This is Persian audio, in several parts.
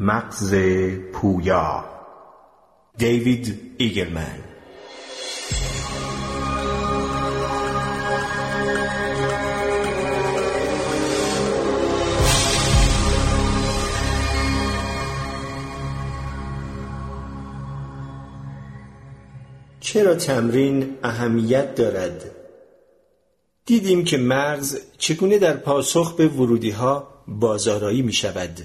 مغز پویا. دیوید ایگلمن. چرا تمرین اهمیت دارد؟ دیدیم که مغز چگونه در پاسخ به ورودی ها بازارایی می شود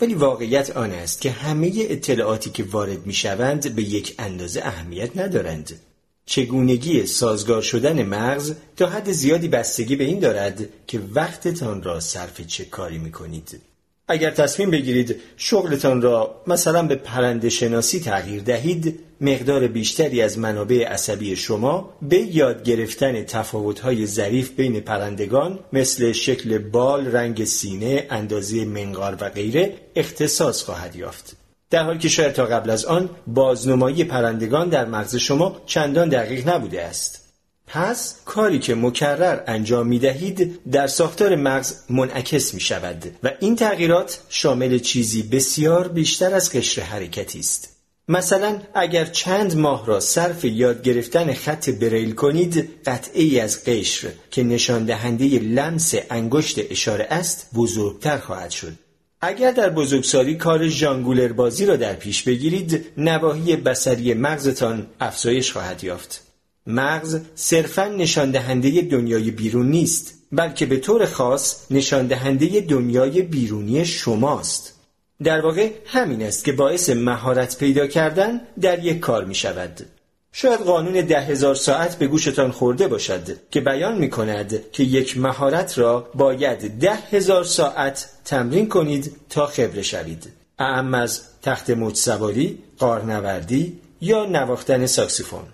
ولی واقعیت آن است که همه اطلاعاتی که وارد می شوند به یک اندازه اهمیت ندارند. چگونگی سازگار شدن مغز تا حد زیادی بستگی به این دارد که وقتتان را صرف چه کاری می کنید اگر تصمیم بگیرید شغلتان را مثلا به پرنده شناسی تغییر دهید مقدار بیشتری از منابع عصبی شما به یاد گرفتن تفاوت‌های ظریف بین پرندگان مثل شکل بال، رنگ سینه، اندازه منقار و غیره اختصاص خواهد یافت. در حالی که شاید تا قبل از آن بازنمایی پرندگان در مغز شما چندان دقیق نبوده است. پس کاری که مکرر انجام می دهید در ساختار مغز منعکس می شود و این تغییرات شامل چیزی بسیار بیشتر از قشر حرکتی است. مثلا اگر چند ماه را صرف یاد گرفتن خط بریل کنید قطعه از قشر که نشان دهنده لمس انگشت اشاره است بزرگتر خواهد شد اگر در بزرگسالی کار ژانگولر بازی را در پیش بگیرید نواحی بسری مغزتان افزایش خواهد یافت مغز صرفا نشان دهنده دنیای بیرون نیست بلکه به طور خاص نشان دهنده دنیای بیرونی شماست در واقع همین است که باعث مهارت پیدا کردن در یک کار می شود. شاید قانون ده هزار ساعت به گوشتان خورده باشد که بیان می کند که یک مهارت را باید ده هزار ساعت تمرین کنید تا خبره شوید. اعم از تخت موج سواری، قارنوردی یا نواختن ساکسیفون.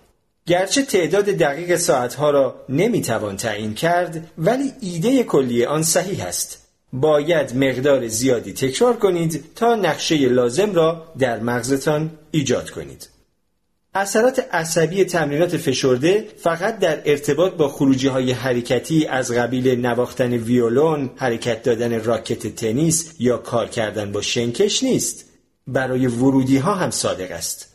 گرچه تعداد دقیق ساعتها را نمی‌توان تعیین کرد ولی ایده کلی آن صحیح است باید مقدار زیادی تکرار کنید تا نقشه لازم را در مغزتان ایجاد کنید. اثرات عصبی تمرینات فشرده فقط در ارتباط با خروجی های حرکتی از قبیل نواختن ویولون، حرکت دادن راکت تنیس یا کار کردن با شنکش نیست. برای ورودی ها هم صادق است.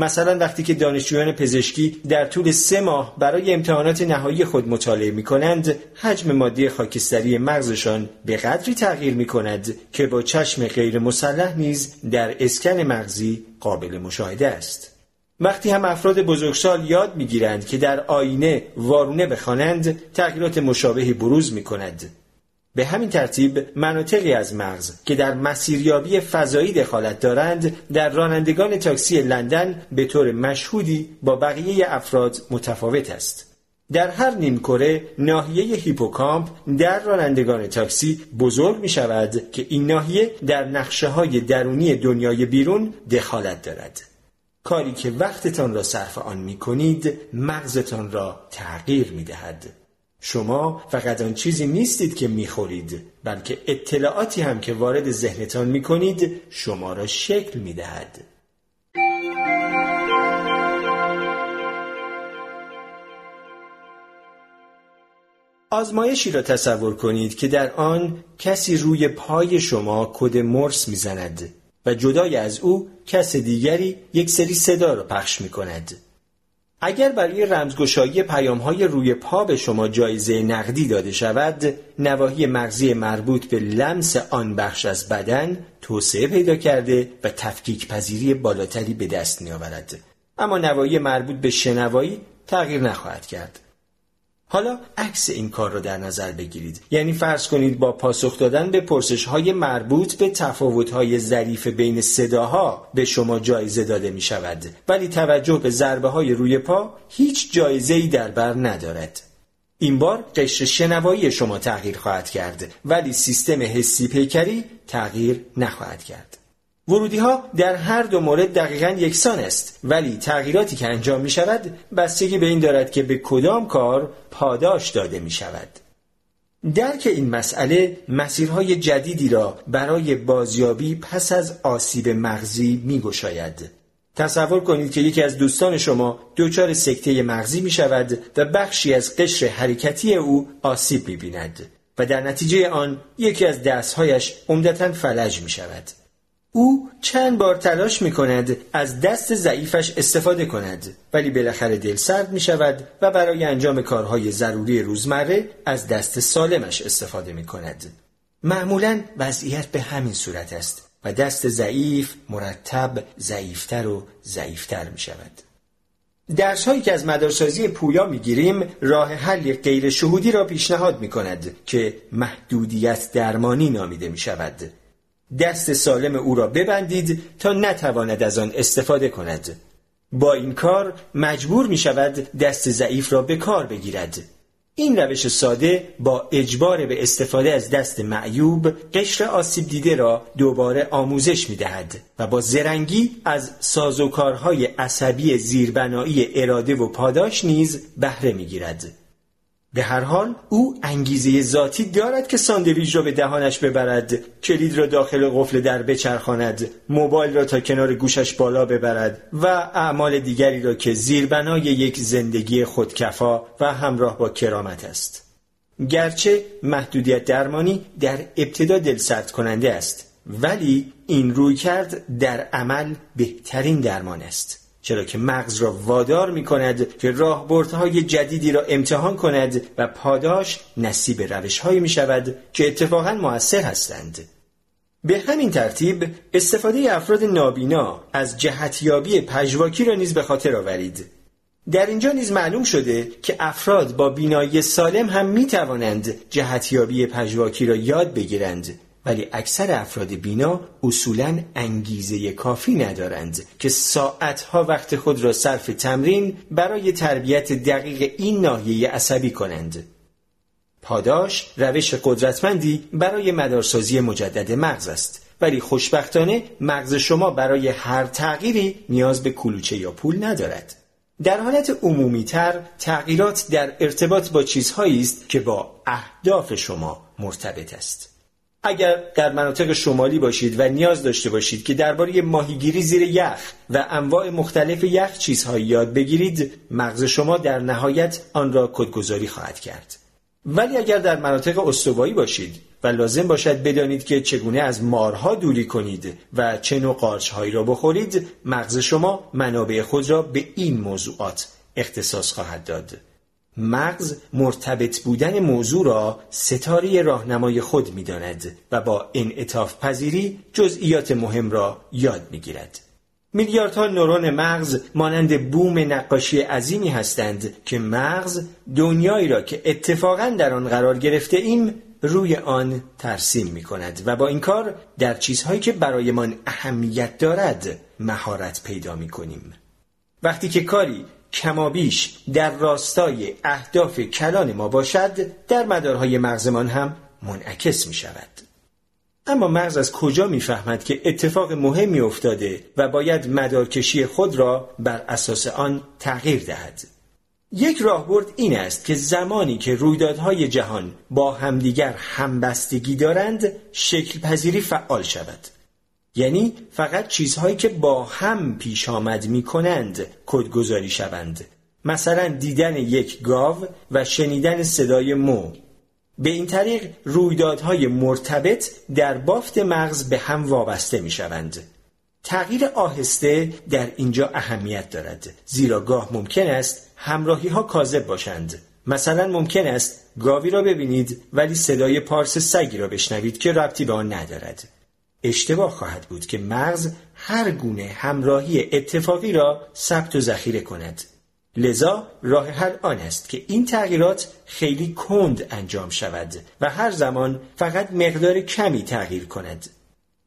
مثلا وقتی که دانشجویان پزشکی در طول سه ماه برای امتحانات نهایی خود مطالعه می کنند حجم مادی خاکستری مغزشان به قدری تغییر می کند که با چشم غیر مسلح نیز در اسکن مغزی قابل مشاهده است. وقتی هم افراد بزرگسال یاد می‌گیرند که در آینه وارونه بخوانند تغییرات مشابهی بروز می کند به همین ترتیب مناطقی از مغز که در مسیریابی فضایی دخالت دارند در رانندگان تاکسی لندن به طور مشهودی با بقیه افراد متفاوت است. در هر نیمکره ناحیه هیپوکامپ در رانندگان تاکسی بزرگ می شود که این ناحیه در نقشه های درونی دنیای بیرون دخالت دارد. کاری که وقتتان را صرف آن می کنید مغزتان را تغییر می دهد. شما فقط آن چیزی نیستید که می‌خورید بلکه اطلاعاتی هم که وارد ذهنتان می‌کنید شما را شکل می‌دهد آزمایشی را تصور کنید که در آن کسی روی پای شما کد مرس می‌زند و جدای از او کس دیگری یک سری صدا را پخش می کند. اگر برای رمزگشایی های روی پا به شما جایزه نقدی داده شود نواحی مغزی مربوط به لمس آن بخش از بدن توسعه پیدا کرده و تفکیک پذیری بالاتری به دست می آورد. اما نواحی مربوط به شنوایی تغییر نخواهد کرد حالا عکس این کار را در نظر بگیرید. یعنی فرض کنید با پاسخ دادن به پرسش های مربوط به تفاوت های ظریف بین صداها به شما جایزه داده می شود ولی توجه به ضربه های روی پا هیچ جایزه ای در بر ندارد. این بار قشر شنوایی شما تغییر خواهد کرد. ولی سیستم حسی پیکری تغییر نخواهد کرد. ورودی ها در هر دو مورد دقیقا یکسان است ولی تغییراتی که انجام می شود بستگی به این دارد که به کدام کار پاداش داده می شود درک این مسئله مسیرهای جدیدی را برای بازیابی پس از آسیب مغزی می گشاید. تصور کنید که یکی از دوستان شما دچار سکته مغزی می شود و بخشی از قشر حرکتی او آسیب می بیند و در نتیجه آن یکی از دستهایش عمدتا فلج می شود. او چند بار تلاش می کند از دست ضعیفش استفاده کند ولی بالاخره دل سرد می شود و برای انجام کارهای ضروری روزمره از دست سالمش استفاده می کند. معمولا وضعیت به همین صورت است و دست ضعیف مرتب ضعیفتر و ضعیفتر می شود. درس هایی که از مدارسازی پویا می‌گیریم راه حل غیر شهودی را پیشنهاد می کند که محدودیت درمانی نامیده می شود. دست سالم او را ببندید تا نتواند از آن استفاده کند. با این کار مجبور می شود دست ضعیف را به کار بگیرد. این روش ساده با اجبار به استفاده از دست معیوب قشر آسیب دیده را دوباره آموزش می دهد و با زرنگی از سازوکارهای عصبی زیربنایی اراده و پاداش نیز بهره می گیرد. به هر حال او انگیزه ذاتی دارد که ساندویژ را به دهانش ببرد کلید را داخل قفل در بچرخاند موبایل را تا کنار گوشش بالا ببرد و اعمال دیگری را که زیربنای یک زندگی خودکفا و همراه با کرامت است. گرچه محدودیت درمانی در ابتدا دلسرد کننده است ولی این روی کرد در عمل بهترین درمان است. چرا که مغز را وادار می کند که راهبردهای جدیدی را امتحان کند و پاداش نصیب روشهایی می شود که اتفاقا موثر هستند. به همین ترتیب استفاده افراد نابینا از جهتیابی پژواکی را نیز به خاطر آورید. در اینجا نیز معلوم شده که افراد با بینایی سالم هم می توانند جهتیابی پژواکی را یاد بگیرند ولی اکثر افراد بینا اصولا انگیزه کافی ندارند که ساعتها وقت خود را صرف تمرین برای تربیت دقیق این ناحیه عصبی کنند. پاداش روش قدرتمندی برای مدارسازی مجدد مغز است ولی خوشبختانه مغز شما برای هر تغییری نیاز به کلوچه یا پول ندارد. در حالت عمومی تر تغییرات در ارتباط با چیزهایی است که با اهداف شما مرتبط است. اگر در مناطق شمالی باشید و نیاز داشته باشید که درباره ماهیگیری زیر یخ و انواع مختلف یخ چیزهایی یاد بگیرید مغز شما در نهایت آن را کدگذاری خواهد کرد. ولی اگر در مناطق استوایی باشید و لازم باشد بدانید که چگونه از مارها دوری کنید و چه نوع قارچهایی را بخورید مغز شما منابع خود را به این موضوعات اختصاص خواهد داد. مغز مرتبط بودن موضوع را ستاره راهنمای خود می داند و با انعطاف پذیری جزئیات مهم را یاد می گیرد. میلیاردها نورون مغز مانند بوم نقاشی عظیمی هستند که مغز دنیایی را که اتفاقا در آن قرار گرفته ایم روی آن ترسیم می کند و با این کار در چیزهایی که برایمان اهمیت دارد مهارت پیدا می کنیم. وقتی که کاری کمابیش در راستای اهداف کلان ما باشد در مدارهای مغزمان هم منعکس می شود. اما مغز از کجا می‌فهمد که اتفاق مهمی افتاده و باید مدارکشی خود را بر اساس آن تغییر دهد؟ یک راهبرد این است که زمانی که رویدادهای جهان با همدیگر همبستگی دارند شکل پذیری فعال شود یعنی فقط چیزهایی که با هم پیش آمد می کنند کدگذاری شوند. مثلا دیدن یک گاو و شنیدن صدای مو. به این طریق رویدادهای مرتبط در بافت مغز به هم وابسته می شوند تغییر آهسته در اینجا اهمیت دارد زیرا گاه ممکن است همراهی ها کاذب باشند. مثلا ممکن است گاوی را ببینید ولی صدای پارس سگی را بشنوید که ربطی به آن ندارد. اشتباه خواهد بود که مغز هر گونه همراهی اتفاقی را ثبت و ذخیره کند لذا راه حل آن است که این تغییرات خیلی کند انجام شود و هر زمان فقط مقدار کمی تغییر کند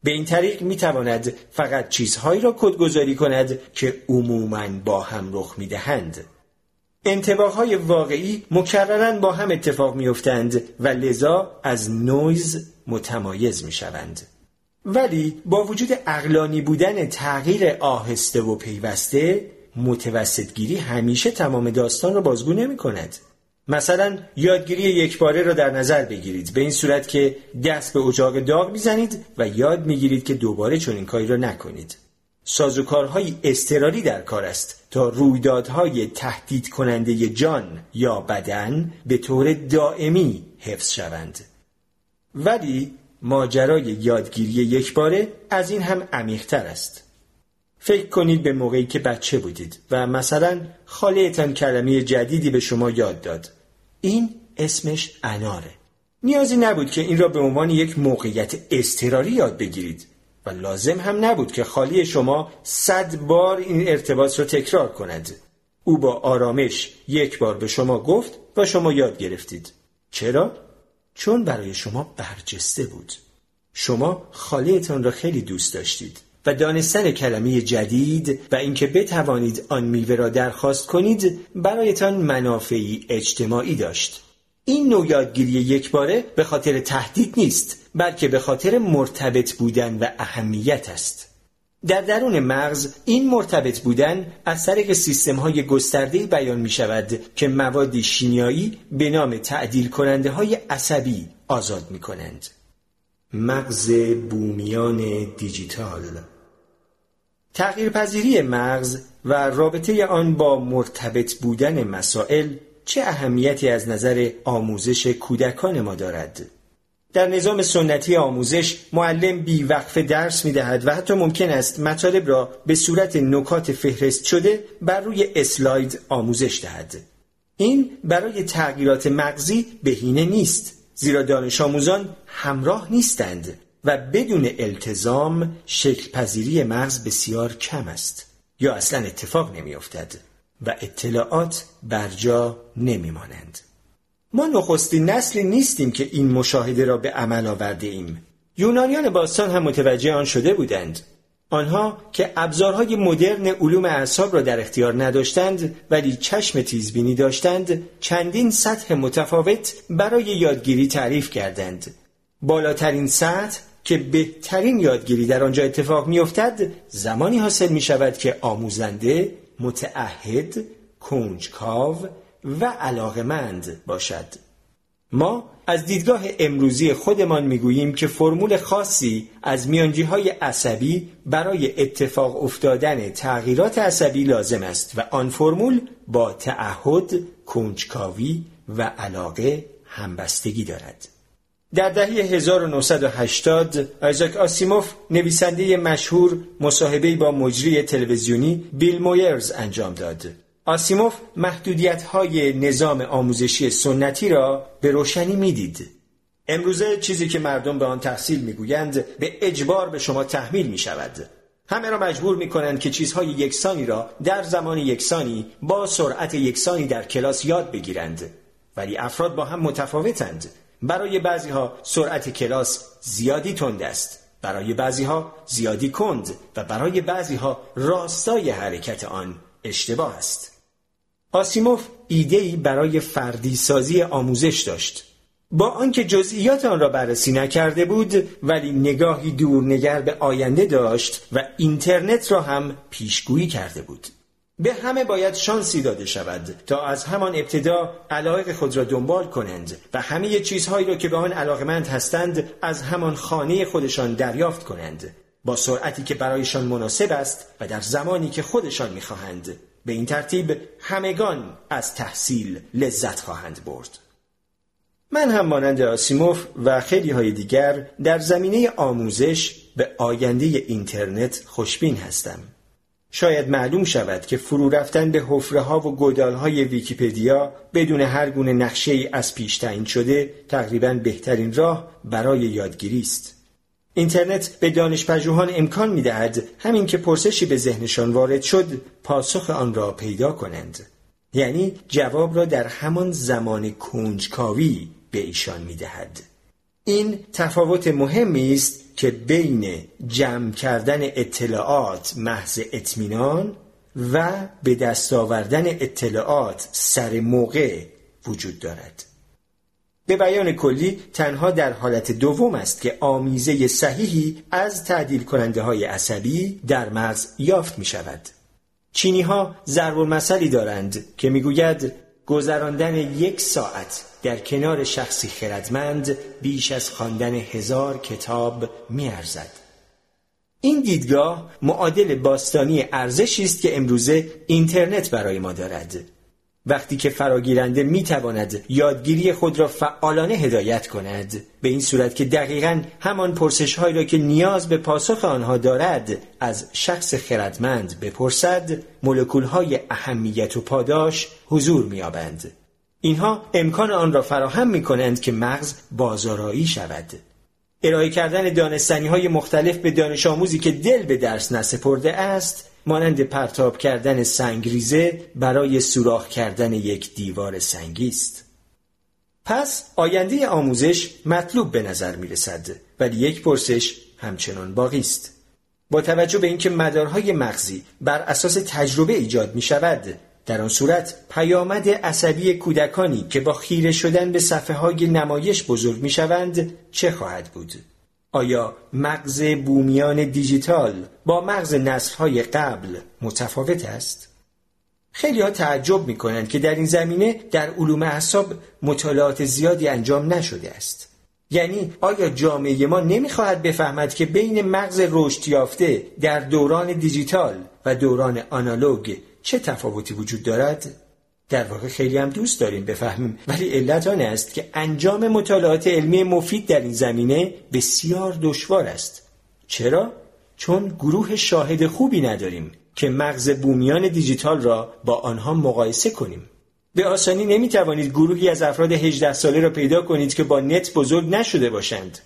به این طریق می تواند فقط چیزهایی را کدگذاری کند که عموما با هم رخ می دهند. انتباههای واقعی مکررن با هم اتفاق می افتند و لذا از نویز متمایز می شوند. ولی با وجود اقلانی بودن تغییر آهسته و پیوسته متوسطگیری همیشه تمام داستان را بازگو نمی کند. مثلا یادگیری یک باره را در نظر بگیرید به این صورت که دست به اجاق داغ می‌زنید و یاد می‌گیرید که دوباره چنین کاری را نکنید. سازوکارهای استراری در کار است تا رویدادهای تهدید کننده جان یا بدن به طور دائمی حفظ شوند. ولی ماجرای یادگیری یک باره از این هم عمیقتر است. فکر کنید به موقعی که بچه بودید و مثلا خالیتان کلمه جدیدی به شما یاد داد. این اسمش اناره. نیازی نبود که این را به عنوان یک موقعیت استراری یاد بگیرید و لازم هم نبود که خالی شما صد بار این ارتباط را تکرار کند. او با آرامش یک بار به شما گفت و شما یاد گرفتید. چرا؟ چون برای شما برجسته بود. شما خالیتان را خیلی دوست داشتید و دانستن کلمه جدید و اینکه بتوانید آن میوه را درخواست کنید برایتان منافعی اجتماعی داشت. این نوع یادگیری یک باره به خاطر تهدید نیست بلکه به خاطر مرتبط بودن و اهمیت است. در درون مغز این مرتبط بودن از طریق سیستم های گسترده بیان می شود که موادی شیمیایی به نام تعدیل کننده های عصبی آزاد می کنند. مغز بومیان دیجیتال تغییرپذیری مغز و رابطه آن با مرتبط بودن مسائل چه اهمیتی از نظر آموزش کودکان ما دارد؟ در نظام سنتی آموزش معلم بی وقف درس می دهد و حتی ممکن است مطالب را به صورت نکات فهرست شده بر روی اسلاید آموزش دهد. این برای تغییرات مغزی بهینه نیست زیرا دانش آموزان همراه نیستند و بدون التزام شکل پذیری مغز بسیار کم است یا اصلا اتفاق نمی افتد و اطلاعات برجا نمی مانند. ما نخستین نسلی نیستیم که این مشاهده را به عمل آورده ایم. یونانیان باستان هم متوجه آن شده بودند. آنها که ابزارهای مدرن علوم اعصاب را در اختیار نداشتند ولی چشم تیزبینی داشتند چندین سطح متفاوت برای یادگیری تعریف کردند. بالاترین سطح که بهترین یادگیری در آنجا اتفاق میافتد زمانی حاصل می شود که آموزنده متعهد کنجکاو و علاقمند باشد ما از دیدگاه امروزی خودمان می‌گوییم که فرمول خاصی از میانجی های عصبی برای اتفاق افتادن تغییرات عصبی لازم است و آن فرمول با تعهد، کنجکاوی و علاقه همبستگی دارد. در دهه 1980 آیزاک آسیموف نویسنده مشهور مصاحبه با مجری تلویزیونی بیل مویرز انجام داد. آسیموف محدودیت های نظام آموزشی سنتی را به روشنی می‌دید. امروزه چیزی که مردم به آن تحصیل می‌گویند به اجبار به شما تحمیل می شود. همه را مجبور می کنند که چیزهای یکسانی را در زمان یکسانی با سرعت یکسانی در کلاس یاد بگیرند. ولی افراد با هم متفاوتند. برای بعضی ها سرعت کلاس زیادی تند است. برای بعضی ها زیادی کند و برای بعضی ها راستای حرکت آن اشتباه است. آسیموف ایده‌ای برای فردی سازی آموزش داشت. با آنکه جزئیات آن را بررسی نکرده بود ولی نگاهی دورنگر به آینده داشت و اینترنت را هم پیشگویی کرده بود. به همه باید شانسی داده شود تا از همان ابتدا علایق خود را دنبال کنند و همه چیزهایی را که به آن علاقمند هستند از همان خانه خودشان دریافت کنند با سرعتی که برایشان مناسب است و در زمانی که خودشان می‌خواهند به این ترتیب همگان از تحصیل لذت خواهند برد من هم مانند آسیموف و خیلی های دیگر در زمینه آموزش به آینده اینترنت خوشبین هستم شاید معلوم شود که فرو رفتن به حفره ها و گودال های ویکیپدیا بدون هر گونه نقشه ای از پیش تعیین شده تقریبا بهترین راه برای یادگیری است. اینترنت به دانش پژوهان امکان می دهد همین که پرسشی به ذهنشان وارد شد پاسخ آن را پیدا کنند. یعنی جواب را در همان زمان کنجکاوی به ایشان می دهد. این تفاوت مهمی است که بین جمع کردن اطلاعات محض اطمینان و به دست آوردن اطلاعات سر موقع وجود دارد. به بیان کلی تنها در حالت دوم است که آمیزه صحیحی از تعدیل کننده های عصبی در مغز یافت می شود. چینی ها ضرب مسئلی دارند که می‌گوید گذراندن یک ساعت در کنار شخصی خردمند بیش از خواندن هزار کتاب میارزد. این دیدگاه معادل باستانی ارزشی است که امروزه اینترنت برای ما دارد. وقتی که فراگیرنده می تواند یادگیری خود را فعالانه هدایت کند به این صورت که دقیقا همان پرسش هایی را که نیاز به پاسخ آنها دارد از شخص خردمند بپرسد مولکول های اهمیت و پاداش حضور می آبند. اینها امکان آن را فراهم می کنند که مغز بازارایی شود ارائه کردن دانستنی های مختلف به دانش آموزی که دل به درس نسپرده است مانند پرتاب کردن سنگریزه برای سوراخ کردن یک دیوار سنگی است. پس آینده آموزش مطلوب به نظر می رسد ولی یک پرسش همچنان باقی است. با توجه به اینکه مدارهای مغزی بر اساس تجربه ایجاد می شود در آن صورت پیامد عصبی کودکانی که با خیره شدن به صفحه های نمایش بزرگ می شوند چه خواهد بود؟ آیا مغز بومیان دیجیتال با مغز های قبل متفاوت است؟ خیلی ها تعجب می کنند که در این زمینه در علوم اعصاب مطالعات زیادی انجام نشده است. یعنی آیا جامعه ما نمی‌خواهد بفهمد که بین مغز رشد یافته در دوران دیجیتال و دوران آنالوگ چه تفاوتی وجود دارد؟ در واقع خیلی هم دوست داریم بفهمیم. ولی علت آن است که انجام مطالعات علمی مفید در این زمینه بسیار دشوار است. چرا؟ چون گروه شاهد خوبی نداریم که مغز بومیان دیجیتال را با آنها مقایسه کنیم. به آسانی نمی توانید گروهی از افراد 18 ساله را پیدا کنید که با نت بزرگ نشده باشند.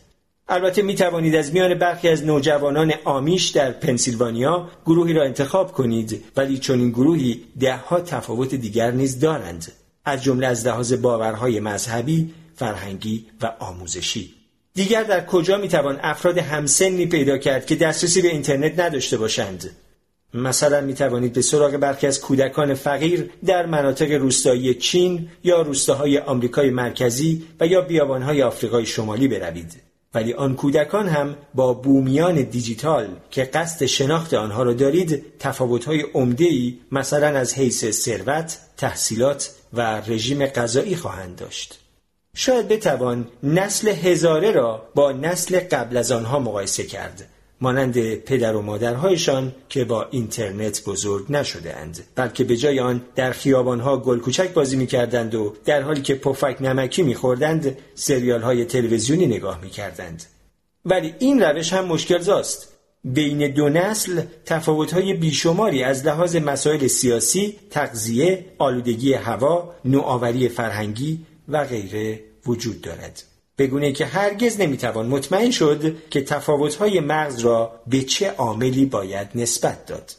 البته می توانید از میان برخی از نوجوانان آمیش در پنسیلوانیا گروهی را انتخاب کنید ولی چون این گروهی دهها تفاوت دیگر نیز دارند. از جمله از لحاظ باورهای مذهبی، فرهنگی و آموزشی. دیگر در کجا می توان افراد همسنی پیدا کرد که دسترسی به اینترنت نداشته باشند؟ مثلا می توانید به سراغ برخی از کودکان فقیر در مناطق روستایی چین یا روستاهای آمریکای مرکزی و یا بیابانهای آفریقای شمالی بروید. ولی آن کودکان هم با بومیان دیجیتال که قصد شناخت آنها را دارید تفاوت‌های عمده‌ای مثلا از حیث ثروت، تحصیلات و رژیم غذایی خواهند داشت. شاید بتوان نسل هزاره را با نسل قبل از آنها مقایسه کرد مانند پدر و مادرهایشان که با اینترنت بزرگ نشده اند بلکه به جای آن در خیابانها گل کوچک بازی می‌کردند و در حالی که پفک نمکی میخوردند سریال های تلویزیونی نگاه می‌کردند ولی این روش هم مشکل زاست بین دو نسل تفاوت‌های بیشماری از لحاظ مسائل سیاسی، تغذیه، آلودگی هوا، نوآوری فرهنگی و غیره وجود دارد. بگونه که هرگز نمی‌توان مطمئن شد که تفاوت‌های مغز را به چه عاملی باید نسبت داد.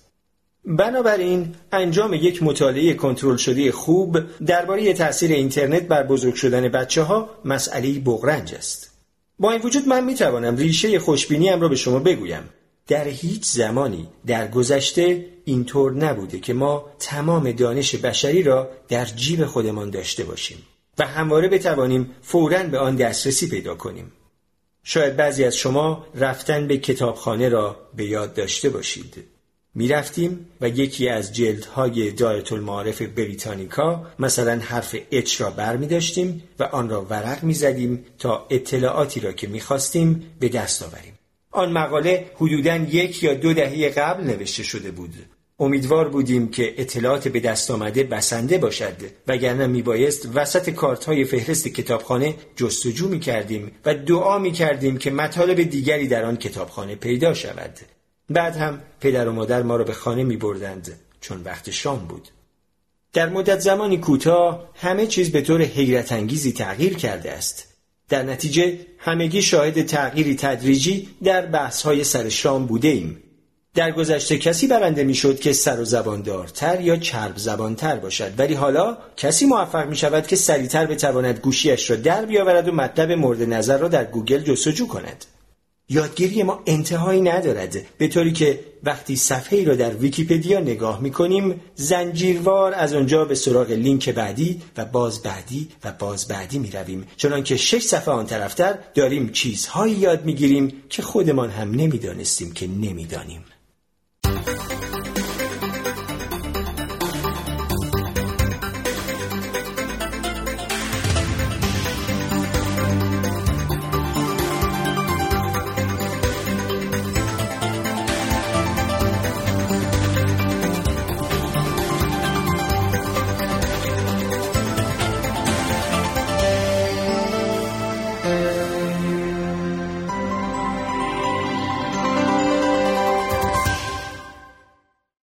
بنابراین انجام یک مطالعه کنترل شده خوب درباره تاثیر اینترنت بر بزرگ شدن بچه ها مسئله بغرنج است. با این وجود من می‌توانم ریشه خوشبینیم را به شما بگویم. در هیچ زمانی در گذشته اینطور نبوده که ما تمام دانش بشری را در جیب خودمان داشته باشیم. و همواره بتوانیم فورا به آن دسترسی پیدا کنیم. شاید بعضی از شما رفتن به کتابخانه را به یاد داشته باشید. می رفتیم و یکی از جلدهای دایت المعارف بریتانیکا مثلا حرف اچ را بر می داشتیم و آن را ورق می زدیم تا اطلاعاتی را که می خواستیم به دست آوریم. آن مقاله حدوداً یک یا دو دهه قبل نوشته شده بود امیدوار بودیم که اطلاعات به دست آمده بسنده باشد وگرنه میبایست وسط کارت های فهرست کتابخانه جستجو می کردیم و دعا می کردیم که مطالب دیگری در آن کتابخانه پیدا شود. بعد هم پدر و مادر ما را به خانه می بردند چون وقت شام بود. در مدت زمانی کوتاه همه چیز به طور حیرت انگیزی تغییر کرده است. در نتیجه همگی شاهد تغییری تدریجی در بحث های سر شام بوده ایم در گذشته کسی برنده می‌شد که سر و زباندارتر یا چرب زبانتر باشد. ولی حالا کسی موفق می شود که سریعتر بتواند گوشیش را در بیاورد و مطلب مورد نظر را در گوگل جستجو کند. یادگیری ما انتهایی ندارد به طوری که وقتی صفحه ای را در ویکیپدیا نگاه می کنیم زنجیروار از آنجا به سراغ لینک بعدی و باز بعدی و باز بعدی می رویم چنان که شش صفحه آن طرفتر داریم چیزهایی یاد می گیریم که خودمان هم نمی‌دانستیم که نمی‌دانیم.